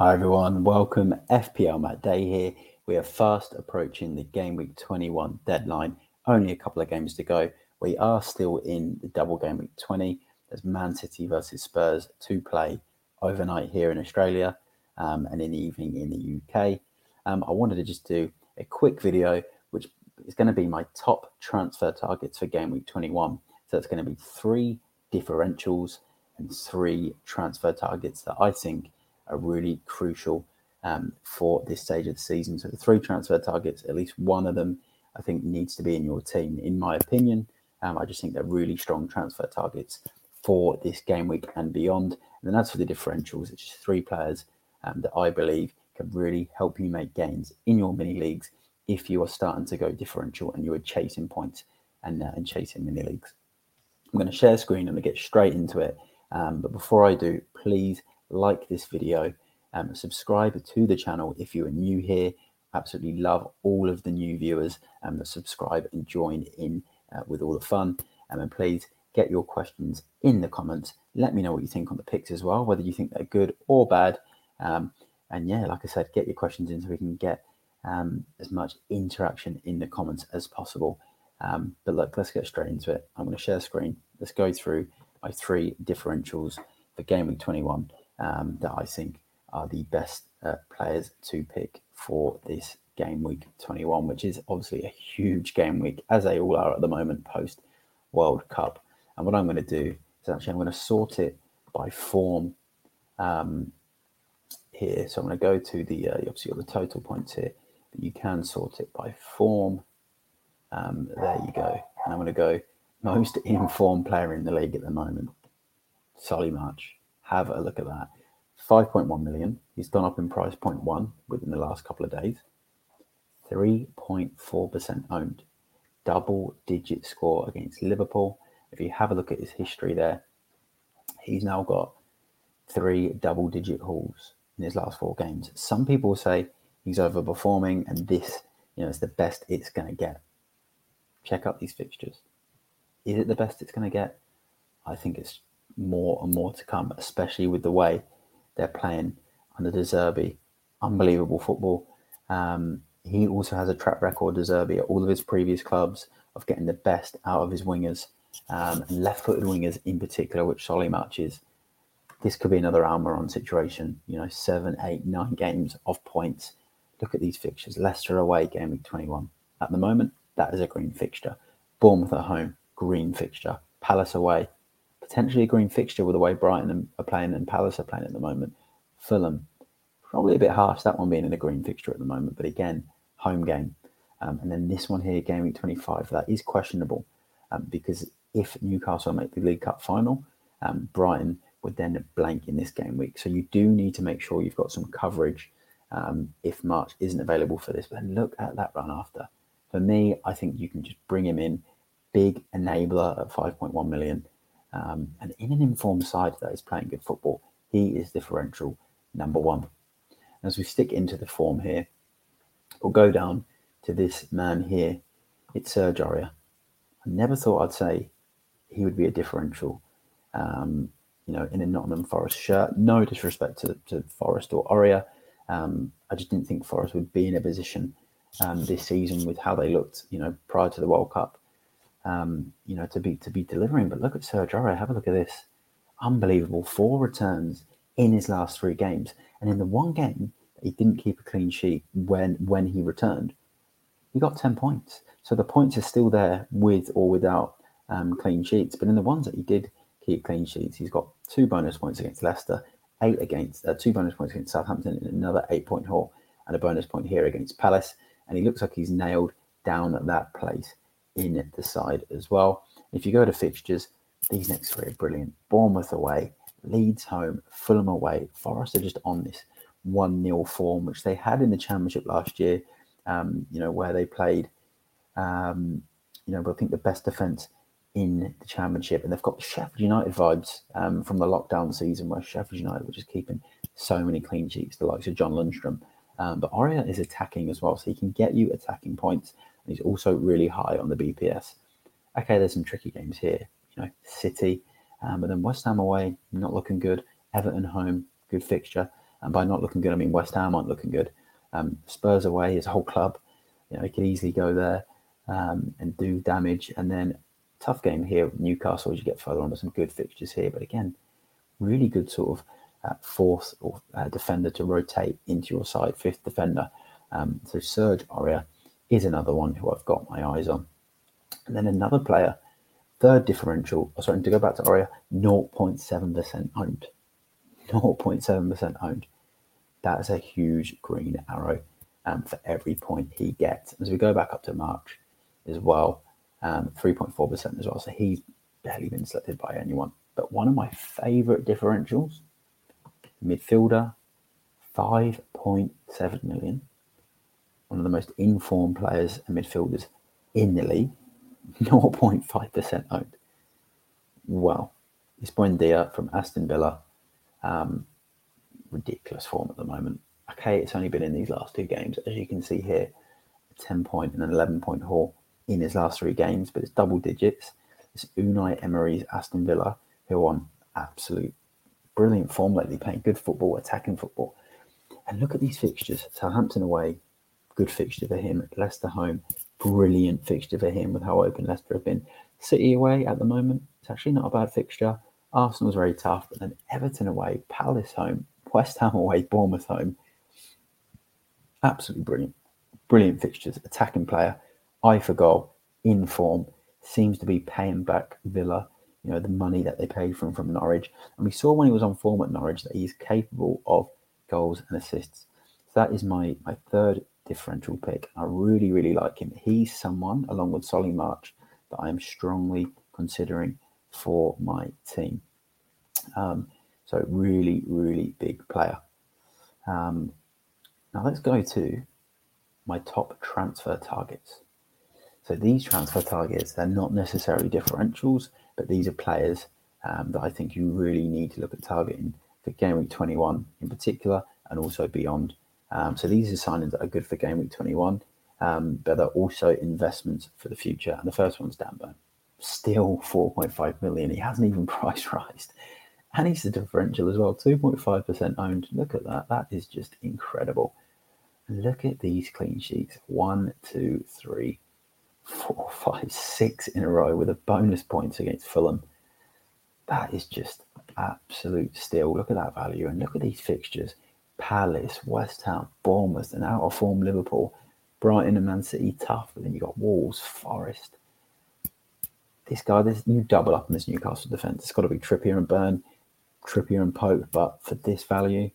Hi everyone, welcome. FPL Matt Day here. We are fast approaching the game week 21 deadline. Only a couple of games to go. We are still in the double game week 20. There's Man City versus Spurs to play overnight here in Australia um, and in the evening in the UK. Um, I wanted to just do a quick video, which is going to be my top transfer targets for game week 21. So it's going to be three differentials and three transfer targets that I think are really crucial um, for this stage of the season. So the three transfer targets, at least one of them, I think needs to be in your team. In my opinion, um, I just think they're really strong transfer targets for this game week and beyond. And then as for the differentials, it's just three players um, that I believe can really help you make gains in your mini leagues if you are starting to go differential and you are chasing points and, uh, and chasing mini leagues. I'm going to share screen and get straight into it. Um, but before I do, please like this video, um, subscribe to the channel if you are new here. Absolutely love all of the new viewers um, that subscribe and join in uh, with all the fun. Um, and please get your questions in the comments. Let me know what you think on the picks as well, whether you think they're good or bad. Um, and yeah, like I said, get your questions in so we can get um, as much interaction in the comments as possible. Um, but look, let's get straight into it. I'm going to share screen. Let's go through my three differentials for game week 21 um, that I think are the best uh, players to pick for this game week 21, which is obviously a huge game week, as they all are at the moment post World Cup. And what I'm going to do is actually I'm going to sort it by form um, here. So I'm going to go to the uh, obviously the total points here, but you can sort it by form. Um, there you go. And I'm going to go most informed player in the league at the moment, Solly March. Have a look at that. 5.1 million. He's gone up in price 0.1 within the last couple of days. 3.4% owned. Double digit score against Liverpool. If you have a look at his history there, he's now got three double digit hauls in his last four games. Some people say he's overperforming and this, you know, is the best it's going to get. Check out these fixtures. Is it the best it's going to get? I think it's more and more to come, especially with the way they're playing under De Zerbi. Unbelievable football. Um, he also has a track record, De Zerbi, at all of his previous clubs of getting the best out of his wingers, um, and left-footed wingers in particular, which Solly matches. This could be another Almiron situation. You know, seven, eight, nine games of points. Look at these fixtures. Leicester away, game week 21. At the moment, that is a green fixture. Bournemouth at home, green fixture. Palace away, potentially a green fixture with the way Brighton are playing and Palace are playing at the moment. Fulham, probably a bit harsh that one being in a green fixture at the moment, but again, home game. Um, and then this one here, game week 25, that is questionable um, because if Newcastle make the League Cup final, um, Brighton would then blank in this game week. So you do need to make sure you've got some coverage um, if March isn't available for this. But look at that run after. For me, I think you can just bring him in, big enabler at 5.1 million. Um, and in an informed side that is playing good football, he is differential number one. As we stick into the form here, we'll go down to this man here. It's Serge Aurier. I never thought I'd say he would be a differential, um, you know, in a Nottingham Forest shirt. No disrespect to, to Forest or Aurier. Um, I just didn't think Forest would be in a position um, this season with how they looked, you know, prior to the World Cup um, you know, to be to be delivering. But look at Serge Aurier. Have a look at this. Unbelievable. Four returns in his last three games. And in the one game he didn't keep a clean sheet when when he returned, he got 10 points. So the points are still there with or without um, clean sheets. But in the ones that he did keep clean sheets, he's got two bonus points against Leicester, eight against uh, two bonus points against Southampton, and another eight point haul, and a bonus point here against Palace. And he looks like he's nailed down at that place in the side as well. If you go to fixtures, these next three are brilliant. Bournemouth away, Leeds home, Fulham away. Forest are just on this 1 0 form, which they had in the Championship last year, um, you know, where they played, um, you know, I think the best defence in the Championship. And they've got Sheffield United vibes um, from the lockdown season where Sheffield United were just keeping so many clean sheets, the likes of John Lundstram. Um, but Aurier is attacking as well, so he can get you attacking points. And he's also really high on the BPS. Okay, there's some tricky games here. You know, City, um, but then West Ham away, not looking good. Everton home, good fixture. And by not looking good, I mean West Ham aren't looking good. Um, Spurs away, his whole club, you know, he could easily go there um, and do damage. And then tough game here, Newcastle, as you get further on, there's some good fixtures here. But again, really good sort of uh, fourth or uh, defender to rotate into your side, fifth defender. Um, so Serge Aurier is another one who I've got my eyes on. And then another player, third differential, oh, sorry, to go back to Aurier, 0.7% owned. 0.7% owned. That is a huge green arrow um, for every point he gets. As we go back up to March as well, um, 3.4% as well. So he's barely been selected by anyone. But one of my favourite differentials, midfielder, 5.7 million. One of the most informed players and midfielders in the league, 0.5% owned. Well, it's Buendia from Aston Villa. Um, ridiculous form at the moment. Okay, it's only been in these last two games, as you can see here, a 10 point and an 11 point haul in his last three games, but it's double digits. It's Unai Emery's Aston Villa, who are on absolute brilliant form lately, playing good football, attacking football. And look at these fixtures Southampton away, good fixture for him. Leicester home, brilliant fixture for him with how open Leicester have been. City away at the moment, it's actually not a bad fixture. Arsenal's very tough, but then Everton away, Palace home, West Ham away, Bournemouth home. Absolutely brilliant. Brilliant fixtures. Attacking player, eye for goal, in form, seems to be paying back Villa, you know, the money that they paid from from Norwich. And we saw when he was on form at Norwich that he's capable of goals and assists. So that is my my third differential pick. I really, really like him. He's someone, along with Solly March, that I am strongly considering for my team. Um, so really, really big player. Um, now let's go to my top transfer targets. So these transfer targets, they're not necessarily differentials, but these are players um, that I think you really need to look at targeting for game week 21 in particular, and also beyond. Um, so these are signings that are good for game week 21, um, but they're also investments for the future. And the first one's Dan Burn. Still 4.5 million. He hasn't even price rised. And he's the differential as well, 2.5% owned. Look at that. That is just incredible. And look at these clean sheets. One, two, three, four, five, six in a row with a bonus points against Fulham. That is just absolute steal. Look at that value. And look at these fixtures. Palace, West Ham, Bournemouth, and out of form Liverpool, Brighton and Man City tough, but then you got Wolves, Forest. This guy, this you double up on this Newcastle defence. It's got to be Trippier and Burn. Trippier and Pope, but for this value,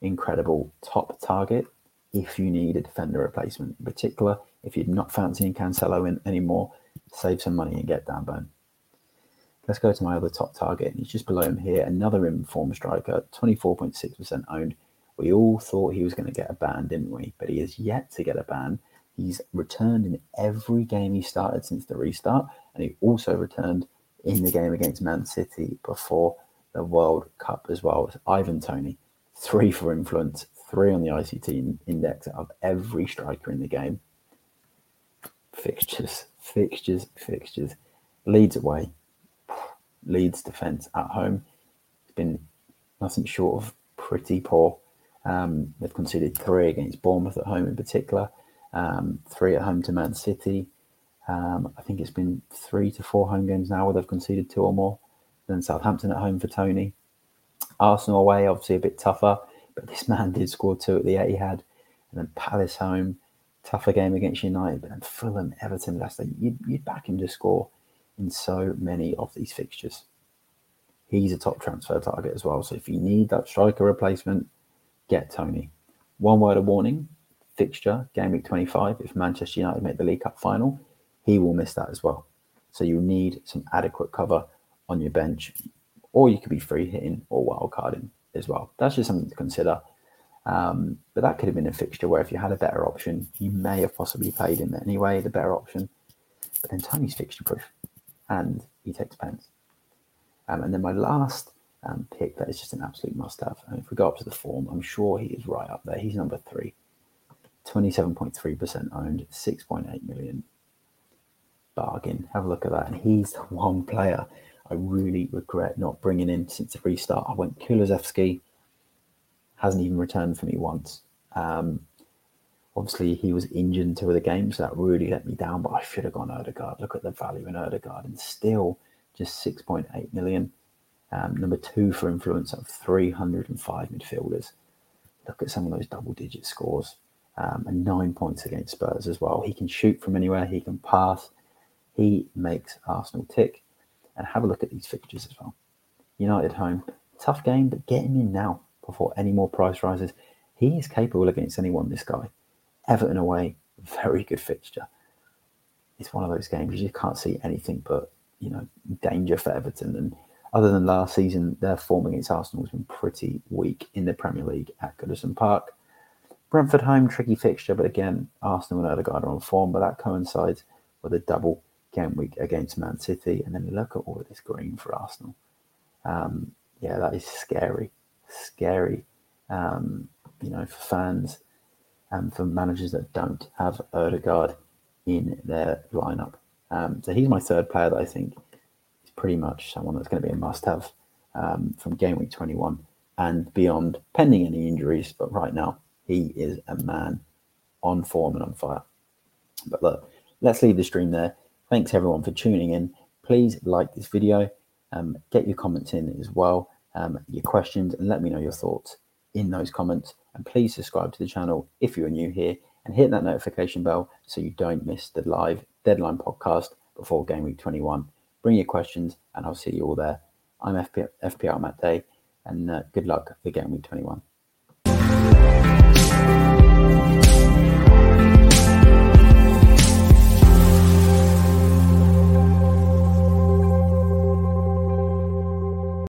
incredible top target if you need a defender replacement. In particular, if you're not fancying Cancelo in anymore, save some money and get Dan Burn. Let's go to my other top target. He's just below him here. Another informed striker, 24.6% owned. We all thought he was going to get a ban, didn't we? But he has yet to get a ban. He's returned in every game he started since the restart, and he also returned in the game against Man City before the World Cup as well. It's Ivan Toney, three for influence, three on the ICT index of every striker in the game. Fixtures, fixtures, fixtures. Leeds away, Leeds defence at home. It's been nothing short of pretty poor. Um, they've conceded three against Bournemouth at home in particular, um, three at home to Man City. Um, I think it's been three to four home games now where they've conceded two or more. Then Southampton at home for Toney. Arsenal away, obviously a bit tougher, but this man did score two at the Etihad. And then Palace home, tougher game against United. But then Fulham, Everton, Leicester, you'd, you'd back him to score in so many of these fixtures. He's a top transfer target as well. So if you need that striker replacement, get Toney. One word of warning fixture, game week 25. If Manchester United make the League Cup final, he will miss that as well. So you need some adequate cover on your bench, or you could be free hitting or wild carding as well. That's just something to consider. Um, but that could have been a fixture where if you had a better option, you may have possibly played him anyway, the better option. But then Toney's fixture proof and he takes pens. Um, and then my last um, pick that is just an absolute must have. And if we go up to the form, I'm sure he is right up there. He's number three. 27.3% owned, 6.8 million bargain. Have a look at that. And he's the one player I really regret not bringing in since the restart. I went Kulusevski. hasn't even returned for me once. Um, obviously, he was injured of the games, so that really let me down. But I should have gone Odegaard. Look at the value in Odegaard, and still just 6.8 million. Um, number two for influence of 305 midfielders. Look at some of those double digit scores um, and nine points against Spurs as well. He can shoot from anywhere, he can pass. He makes Arsenal tick. And have a look at these fixtures as well. United home, tough game, but get him in now before any more price rises. He is capable against anyone, this guy. Everton away, very good fixture. It's one of those games you just can't see anything but, you know, danger for Everton. And other than last season, their form against Arsenal has been pretty weak in the Premier League at Goodison Park. Brentford home, tricky fixture, but again, Arsenal and Odegaard are on form, but that coincides with a double game week against Man City. And then look at all of this green for Arsenal. Um, yeah, that is scary, scary. Um, you know, for fans and for managers that don't have Odegaard in their lineup. Um, so he's my third player that I think pretty much someone that's going to be a must-have um, from game week 21 and beyond, pending any injuries. But right now, he is a man on form and on fire. But look, let's leave the stream there. Thanks everyone for tuning in. Please like this video. Um, get your comments in as well, um, your questions, and let me know your thoughts in those comments. And please subscribe to the channel if you're new here and hit that notification bell so you don't miss the live deadline podcast before game week 21. Bring your questions and I'll see you all there. I'm FP- FPL Matt Day and uh, good luck for game week 21.